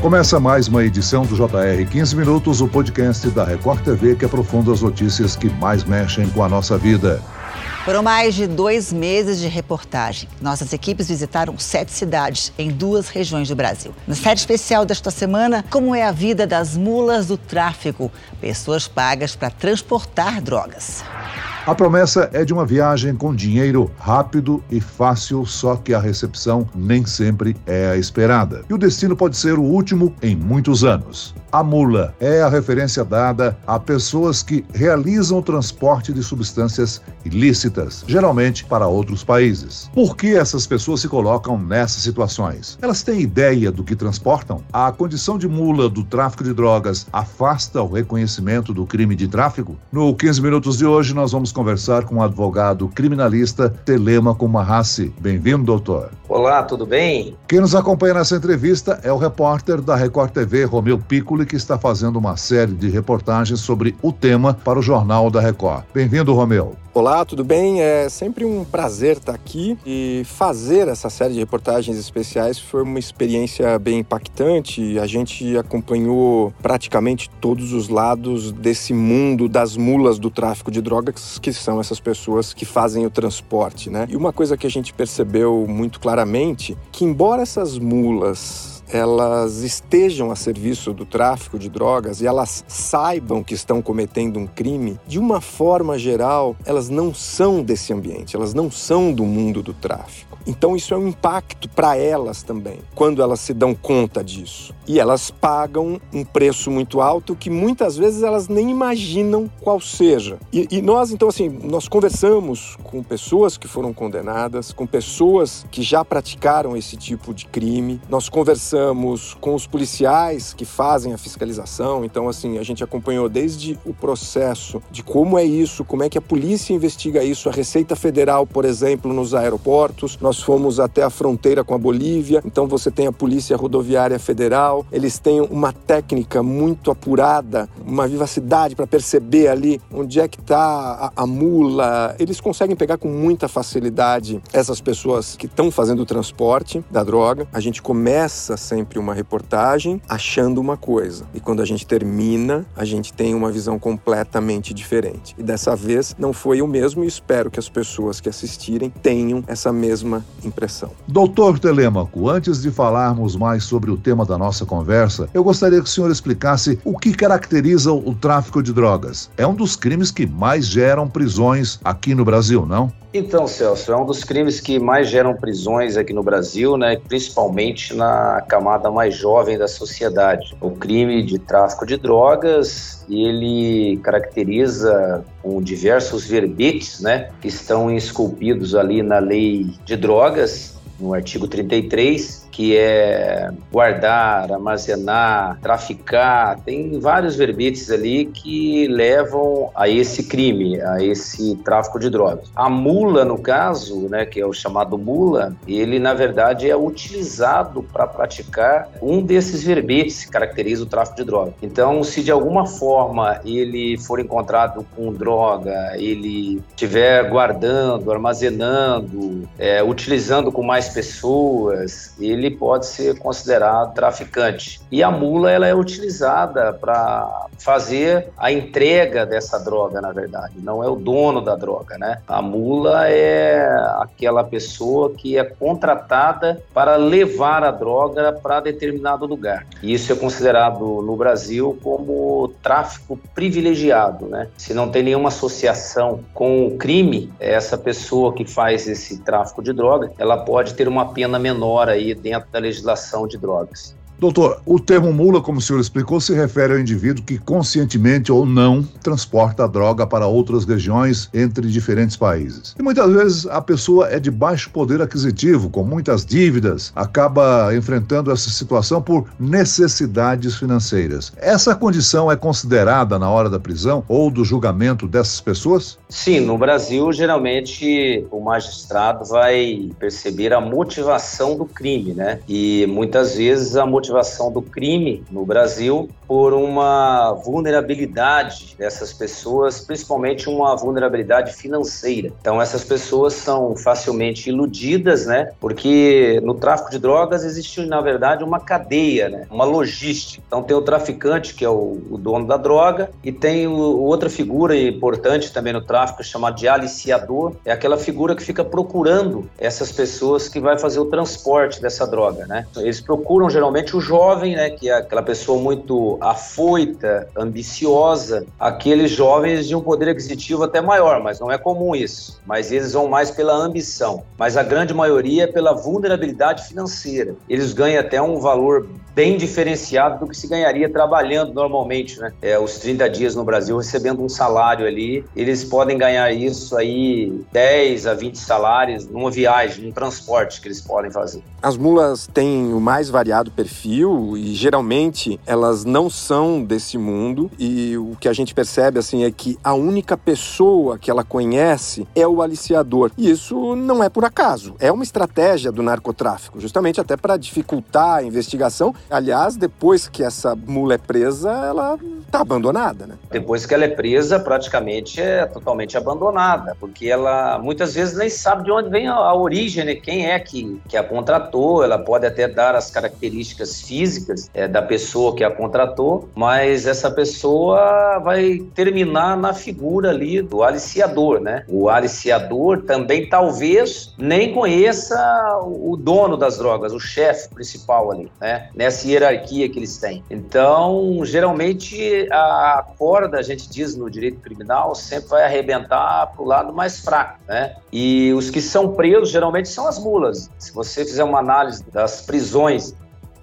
Começa mais uma edição do JR 15 Minutos, o podcast da Record TV que aprofunda as notícias que mais mexem com a nossa vida. Foram mais de dois meses de reportagem. Nossas equipes visitaram sete cidades em duas regiões do Brasil. Na série especial desta semana, como é a vida das mulas do tráfico, pessoas pagas para transportar drogas. A promessa é de uma viagem com dinheiro rápido e fácil, só que a recepção nem sempre é a esperada. E o destino pode ser o último em muitos anos. A mula é a referência dada a pessoas que realizam o transporte de substâncias ilícitas, geralmente para outros países. Por que essas pessoas se colocam nessas situações? Elas têm ideia do que transportam? A condição de mula do tráfico de drogas afasta o reconhecimento do crime de tráfico? No 15 minutos de hoje, nós vamos conversar com o advogado criminalista Telemaco Marrassi. Bem-vindo, doutor. Olá, tudo bem? Quem nos acompanha nessa entrevista é o repórter da Record TV, Romeu Piccoli, que está fazendo uma série de reportagens sobre o tema para o Jornal da Record. Bem-vindo, Romeu. Olá, tudo bem? É sempre um prazer estar aqui e fazer essa série de reportagens especiais foi uma experiência bem impactante. A gente acompanhou praticamente todos os lados desse mundo das mulas do tráfico de drogas, que são essas pessoas que fazem o transporte, né? E uma coisa que a gente percebeu muito claramente, que embora essas mulas elas estejam a serviço do tráfico de drogas e elas saibam que estão cometendo um crime, de uma forma geral, elas não são desse ambiente, elas não são do mundo do tráfico. Então isso é um impacto para elas também, quando elas se dão conta disso. E elas pagam um preço muito alto que muitas vezes elas nem imaginam qual seja. E, e nós, então, assim, nós conversamos com pessoas que foram condenadas, com pessoas que já praticaram esse tipo de crime, nós conversamos com os policiais que fazem a fiscalização. Então, assim, a gente acompanhou desde o processo de como é isso, como é que a polícia investiga isso, a Receita Federal, por exemplo, nos aeroportos. Nós fomos até a fronteira com a Bolívia, então você tem a Polícia Rodoviária Federal, eles têm uma técnica muito apurada, uma vivacidade para perceber ali onde é que está a, a, mula. Eles conseguem pegar com muita facilidade essas pessoas que estão fazendo o transporte da droga. A gente começa sempre uma reportagem achando uma coisa e quando a gente termina, a gente tem uma visão completamente diferente. E dessa vez não foi o mesmo e espero que as pessoas que assistirem tenham essa mesma impressão. Doutor Telêmaco, antes de falarmos mais sobre o tema da nossa conversa, eu gostaria que o senhor explicasse o que caracteriza o tráfico de drogas. É um dos crimes que mais geram prisões aqui no Brasil, não? Então, Celso, é um dos crimes que mais geram prisões aqui no Brasil, né, principalmente na camada mais jovem da sociedade. O crime de tráfico de drogas, ele caracteriza com diversos verbetes, né, que estão esculpidos ali na lei de drogas, no artigo 33, que é guardar, armazenar, traficar, tem vários verbetes ali que levam a esse crime, a esse tráfico de drogas. A mula, no caso, né, que é o chamado mula, ele na verdade é utilizado para praticar um desses verbetes que caracteriza o tráfico de drogas. Então, se de alguma forma ele for encontrado com droga, ele estiver guardando, armazenando, é, utilizando com mais pessoas, ele ele pode ser considerado traficante. E a mula ela é utilizada para fazer a entrega dessa droga, na verdade. Não é o dono da droga, né? A mula é aquela pessoa que é contratada para levar a droga para determinado lugar. E isso é considerado no Brasil como tráfico privilegiado, né? Se não tem nenhuma associação com o crime, essa pessoa que faz esse tráfico de droga, ela pode ter uma pena menor aí dentro da legislação de drogas. Doutor, o termo mula, como o senhor explicou, se refere ao indivíduo que conscientemente ou não transporta a droga para outras regiões entre diferentes países. E muitas vezes a pessoa é de baixo poder aquisitivo, com muitas dívidas, acaba enfrentando essa situação por necessidades financeiras. Essa condição é considerada na hora da prisão ou do julgamento dessas pessoas? Sim, no Brasil, geralmente o magistrado vai perceber a motivação do crime, né? E muitas vezes a motivação motivação do crime no Brasil por uma vulnerabilidade dessas pessoas, principalmente uma vulnerabilidade financeira. Então, essas pessoas são facilmente iludidas, né? Porque no tráfico de drogas existe, na verdade, uma cadeia, né? Uma logística. Então, tem o traficante, que é o, o dono da droga, e tem o, outra figura importante também no tráfico, chamada de aliciador. É aquela figura que fica procurando essas pessoas que vai fazer o transporte dessa droga, né? Eles procuram geralmente o jovem, né? Que é aquela pessoa muito afoita, ambiciosa, aqueles jovens de um poder aquisitivo até maior, mas não é comum isso. Mas eles vão mais pela ambição. Mas a grande maioria é pela vulnerabilidade financeira. Eles ganham até um valor bem diferenciado do que se ganharia trabalhando normalmente, né? É, os 30 dias no Brasil recebendo um salário ali, eles podem ganhar isso aí 10 a 20 salários numa viagem, num transporte que eles podem fazer. As mulas têm o mais variado perfil e geralmente elas não são desse mundo e o que a gente percebe assim é que a única pessoa que ela conhece é o aliciador. E isso não é por acaso, é uma estratégia do narcotráfico, justamente até para dificultar a investigação Aliás, depois que essa mula é presa, ela está abandonada, né? Depois que ela é presa, praticamente é totalmente abandonada, porque ela muitas vezes nem sabe de onde vem a, a origem, né? quem é que, que a contratou. Ela pode até dar as características físicas é, da pessoa que a contratou, mas essa pessoa vai terminar na figura ali do aliciador, né? O aliciador também talvez nem conheça o dono das drogas, o chefe principal ali, né? Nessa hierarquia que eles têm. Então, geralmente a corda, a gente diz no direito criminal, sempre vai arrebentar para o lado mais fraco, né? E os que são presos geralmente são as mulas. Se você fizer uma análise das prisões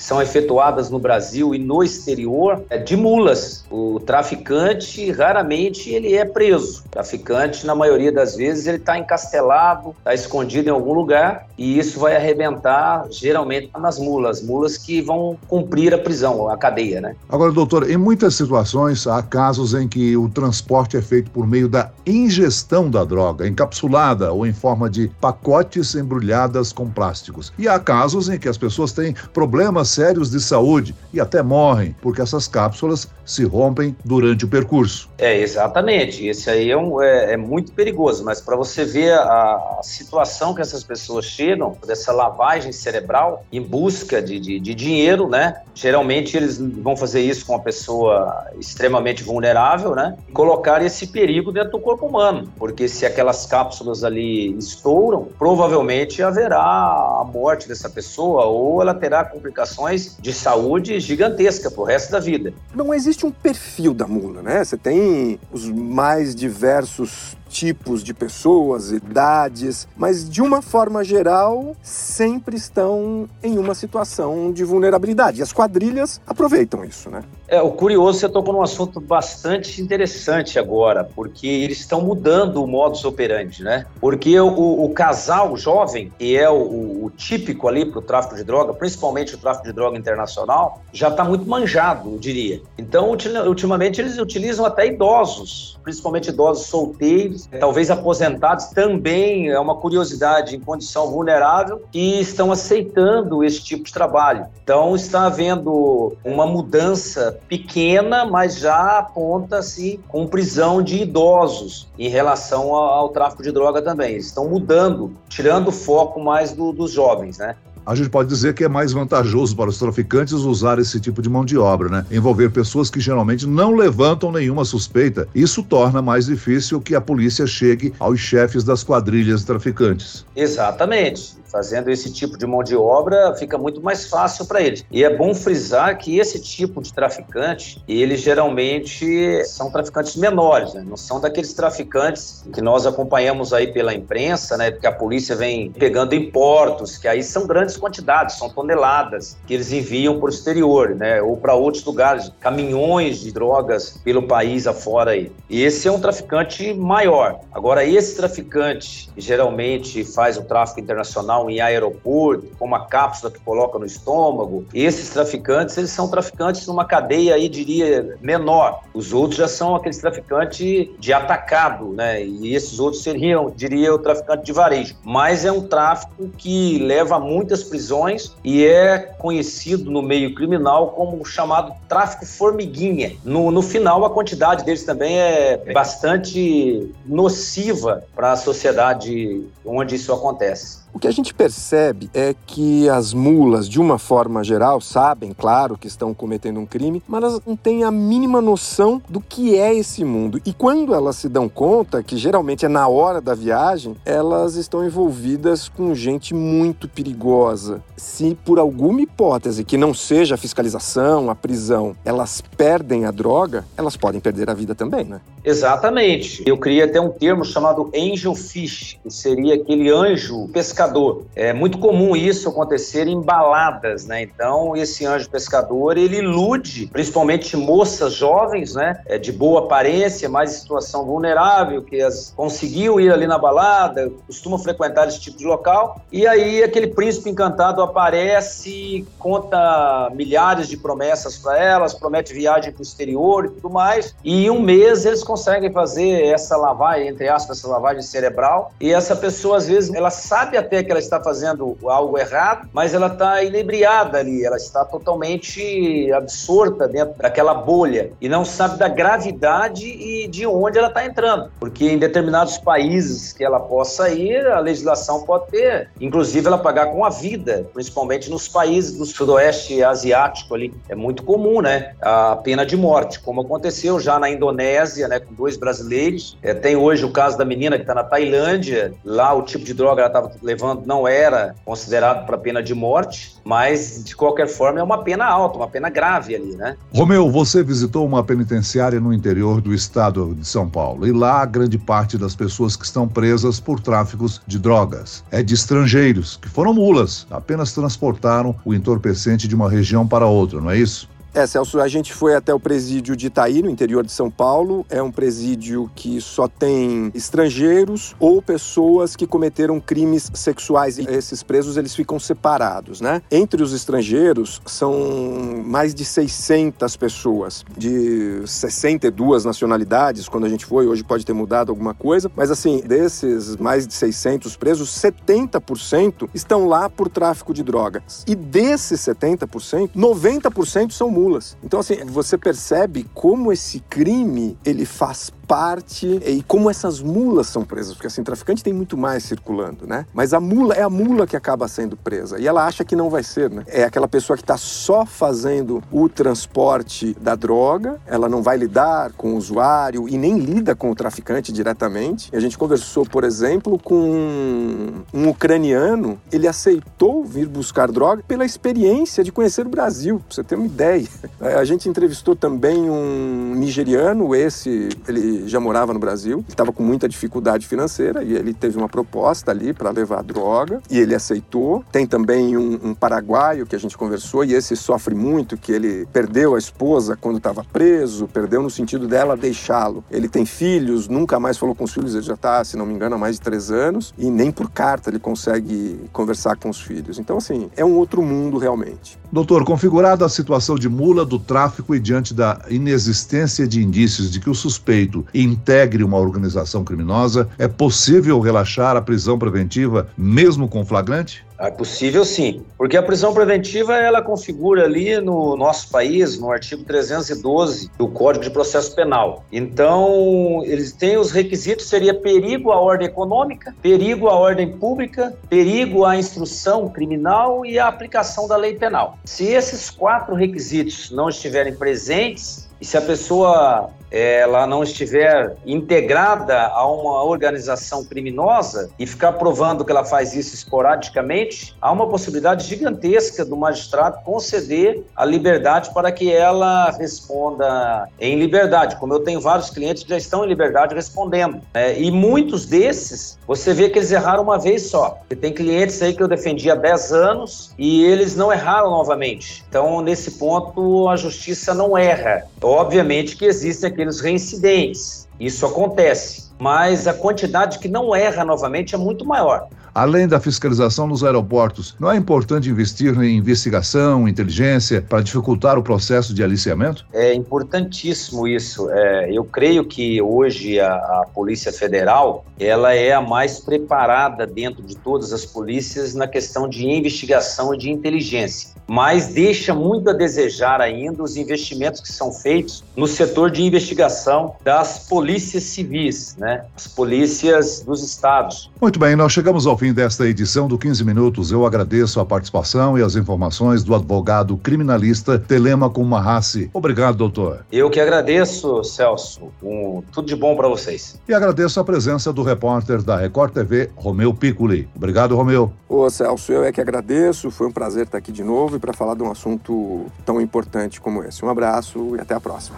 são efetuadas no Brasil e no exterior é de mulas. O traficante raramente ele é preso. O traficante, na maioria das vezes, ele está encastelado, está escondido em algum lugar e isso vai arrebentar geralmente nas mulas, mulas que vão cumprir a prisão, a cadeia, né? Agora, doutor, em muitas situações há casos em que o transporte é feito por meio da ingestão da droga, encapsulada ou em forma de pacotes embrulhadas com plásticos. E há casos em que as pessoas têm problemas sérios de saúde e até morrem, porque essas cápsulas se rompem durante o percurso. É, exatamente. Esse aí é, um, é, é muito perigoso, mas para você ver a, a, situação que essas pessoas chegam, dessa lavagem cerebral em busca de, de, de dinheiro, né? Geralmente eles vão fazer isso com uma pessoa extremamente vulnerável, né? E colocar esse perigo dentro do corpo humano, porque se aquelas cápsulas ali estouram, provavelmente haverá a morte dessa pessoa ou ela terá complicações de saúde gigantesca pro resto da vida. Não existe um perfil da mula, né? Você tem os mais diversos tipos de pessoas, idades, mas de uma forma geral sempre estão em uma situação de vulnerabilidade. E as quadrilhas aproveitam isso, né? É, o curioso, você tocou num assunto bastante interessante agora, porque eles estão mudando o modus operandi, né? Porque o, o casal jovem, que é o, o típico ali para o tráfico de droga, principalmente o tráfico de droga internacional, já está muito manjado, eu diria. Então, ultimamente, eles utilizam até idosos, principalmente idosos solteiros, talvez aposentados também é uma curiosidade em condição vulnerável e estão aceitando esse tipo de trabalho. Então está havendo uma mudança pequena, mas já aponta-se com prisão de idosos em relação ao, ao, tráfico de droga também. Eles estão mudando, tirando o foco mais do, dos jovens, né? A gente pode dizer que é mais vantajoso para os traficantes usar esse tipo de mão de obra, né? Envolver pessoas que geralmente não levantam nenhuma suspeita. Isso torna mais difícil que a polícia chegue aos chefes das quadrilhas traficantes. Exatamente fazendo esse tipo de mão de obra, fica muito mais fácil para eles. E é bom frisar que esse tipo de traficante, eles geralmente são traficantes menores, né? não são daqueles traficantes que nós acompanhamos aí pela imprensa, né? Porque a polícia vem pegando em portos, que aí são grandes quantidades, são toneladas que eles enviam para o exterior, né? Ou para outros lugares, caminhões de drogas pelo país afora aí. E esse é um traficante maior. Agora, esse traficante que geralmente faz o tráfico internacional em aeroporto, como a cápsula que coloca no estômago. Esses traficantes, eles são traficantes numa cadeia aí, diria, menor. Os outros já são aqueles traficantes de atacado, né? E esses outros seriam, diria, o traficante de varejo. Mas é um tráfico que leva a muitas prisões e é conhecido no meio criminal como o chamado tráfico formiguinha. No, no final, a quantidade deles também é bastante nociva para a sociedade onde isso acontece. O que a gente percebe é que as mulas, de uma forma geral, sabem, claro, que estão cometendo um crime, mas elas não têm a mínima noção do que é esse mundo. E quando elas se dão conta, que geralmente é na hora da viagem, elas estão envolvidas com gente muito perigosa. Se por alguma hipótese que não seja a fiscalização, a prisão, elas perdem a droga, elas podem perder a vida também, né? Exatamente. Eu queria até um termo chamado angel fish, que seria aquele anjo pescador pescador. É muito comum isso acontecer em baladas, né? Então, esse anjo pescador, ele ilude principalmente moças jovens, né? É, de boa aparência, mais em situação vulnerável, que as conseguiu ir ali na balada, costumam frequentar esse tipo de local, e aí aquele príncipe encantado aparece, conta milhares de promessas para elas, promete viagem para o exterior e tudo mais, e em um mês eles conseguem fazer essa lavagem, entre aspas, essa lavagem cerebral, e essa pessoa, às vezes, ela sabe a até que ela está fazendo algo errado, mas ela está inebriada ali, ela está totalmente absorta dentro daquela bolha e não sabe da gravidade e de onde ela está entrando. Porque em determinados países que ela possa ir, a legislação pode ter, inclusive ela pagar com a vida, principalmente nos países do sudoeste asiático ali. É muito comum, né? A pena de morte, como aconteceu já na Indonésia, né, com dois brasileiros. É, tem hoje o caso da menina que está na Tailândia, lá o tipo de droga ela estava levando levando não era considerado para pena de morte, mas de qualquer forma é uma pena alta, uma pena grave ali, né? Romeu, você visitou uma penitenciária no interior do estado de São Paulo e lá a grande parte das pessoas que estão presas por tráficos de drogas é de estrangeiros que foram mulas, apenas transportaram o entorpecente de uma região para outra, não é isso? É, Celso, a gente foi até o presídio de Itaí, no interior de São Paulo. É um presídio que só tem estrangeiros ou pessoas que cometeram crimes sexuais. E esses presos, eles ficam separados, né? Entre os estrangeiros, são mais de 600 pessoas, de 62 nacionalidades, quando a gente foi. Hoje pode ter mudado alguma coisa. Mas, assim, desses mais de 600 presos, 70% estão lá por tráfico de drogas. E desses 70%, 90% são mulas mulas. Então, assim, você percebe como esse crime ele faz parte e como essas mulas são presas, porque assim, traficante tem muito mais circulando, né? Mas a mula é a mula que acaba sendo presa e ela acha que não vai ser, né? É aquela pessoa que está só fazendo o transporte da droga, ela não vai lidar com o usuário e nem lida com o traficante diretamente. E a gente conversou, por exemplo, com um ucraniano, ele aceitou vir buscar droga pela experiência de conhecer o Brasil, pra você ter uma ideia. A gente entrevistou também um nigeriano, esse, ele já morava no Brasil, estava com muita dificuldade financeira e ele teve uma proposta ali para levar droga e ele aceitou. Tem também um, um, paraguaio que a gente conversou e esse sofre muito, que ele perdeu a esposa quando estava preso, perdeu no sentido dela deixá-lo. Ele tem filhos, nunca mais falou com os filhos, ele já está, se não me engano, há mais de três anos e nem por carta ele consegue conversar com os filhos. Então, assim, é um outro mundo realmente. Doutor, configurada a situação de mula do tráfico e diante da inexistência de indícios de que o suspeito integre uma organização criminosa, é possível relaxar a prisão preventiva mesmo com flagrante? É possível sim, porque a prisão preventiva ela configura ali no nosso país, no artigo 312 do Código de Processo Penal. Então, eles têm os requisitos, seria perigo à ordem econômica, perigo à ordem pública, perigo à instrução criminal e à aplicação da lei penal. Se esses quatro requisitos não estiverem presentes, e se a pessoa ela não estiver integrada a uma organização criminosa e ficar provando que ela faz isso esporadicamente, há uma possibilidade gigantesca do magistrado conceder a liberdade para que ela responda em liberdade, como eu tenho vários clientes que já estão em liberdade respondendo. É, e muitos desses, você vê que eles erraram uma vez só. E tem clientes aí que eu defendi há 10 anos e eles não erraram novamente. Então, nesse ponto, a justiça não erra. Obviamente que existem aqueles reincidentes. Isso acontece. Mas a quantidade que não erra novamente é muito maior. Além da fiscalização nos aeroportos, não é importante investir em investigação, inteligência, para dificultar o processo de aliciamento? É importantíssimo isso. É, eu creio que hoje a, a Polícia Federal ela é a mais preparada dentro de todas as polícias na questão de investigação e de inteligência mas deixa muito a desejar ainda os investimentos que são feitos no setor de investigação das polícias civis, né? As polícias dos estados. Muito bem, nós chegamos ao fim desta edição do 15 Minutos. Eu agradeço a participação e as informações do advogado criminalista Telemaco Marrassi. Obrigado, doutor. Eu que agradeço, Celso. Um, tudo de bom para vocês. E agradeço a presença do repórter da Record TV, Romeu Piccoli. Obrigado, Romeu. Ô, Celso, eu é que agradeço. Foi um prazer estar aqui de novo para falar de um assunto tão importante como esse. Um abraço e até a próxima.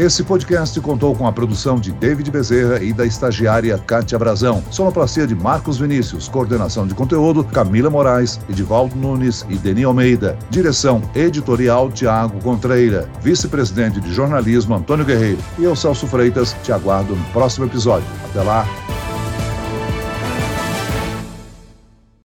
Esse podcast contou com a produção de David Bezerra e da estagiária Kátia Brazão. Sonoplastia de Marcos Vinícius. Coordenação de conteúdo Camila Moraes, Edivaldo Nunes e Deni Almeida. Direção editorial Tiago Contreira. Vice-presidente de jornalismo Antônio Guerreiro. E eu, Celso Freitas, te aguardo no próximo episódio. Até lá.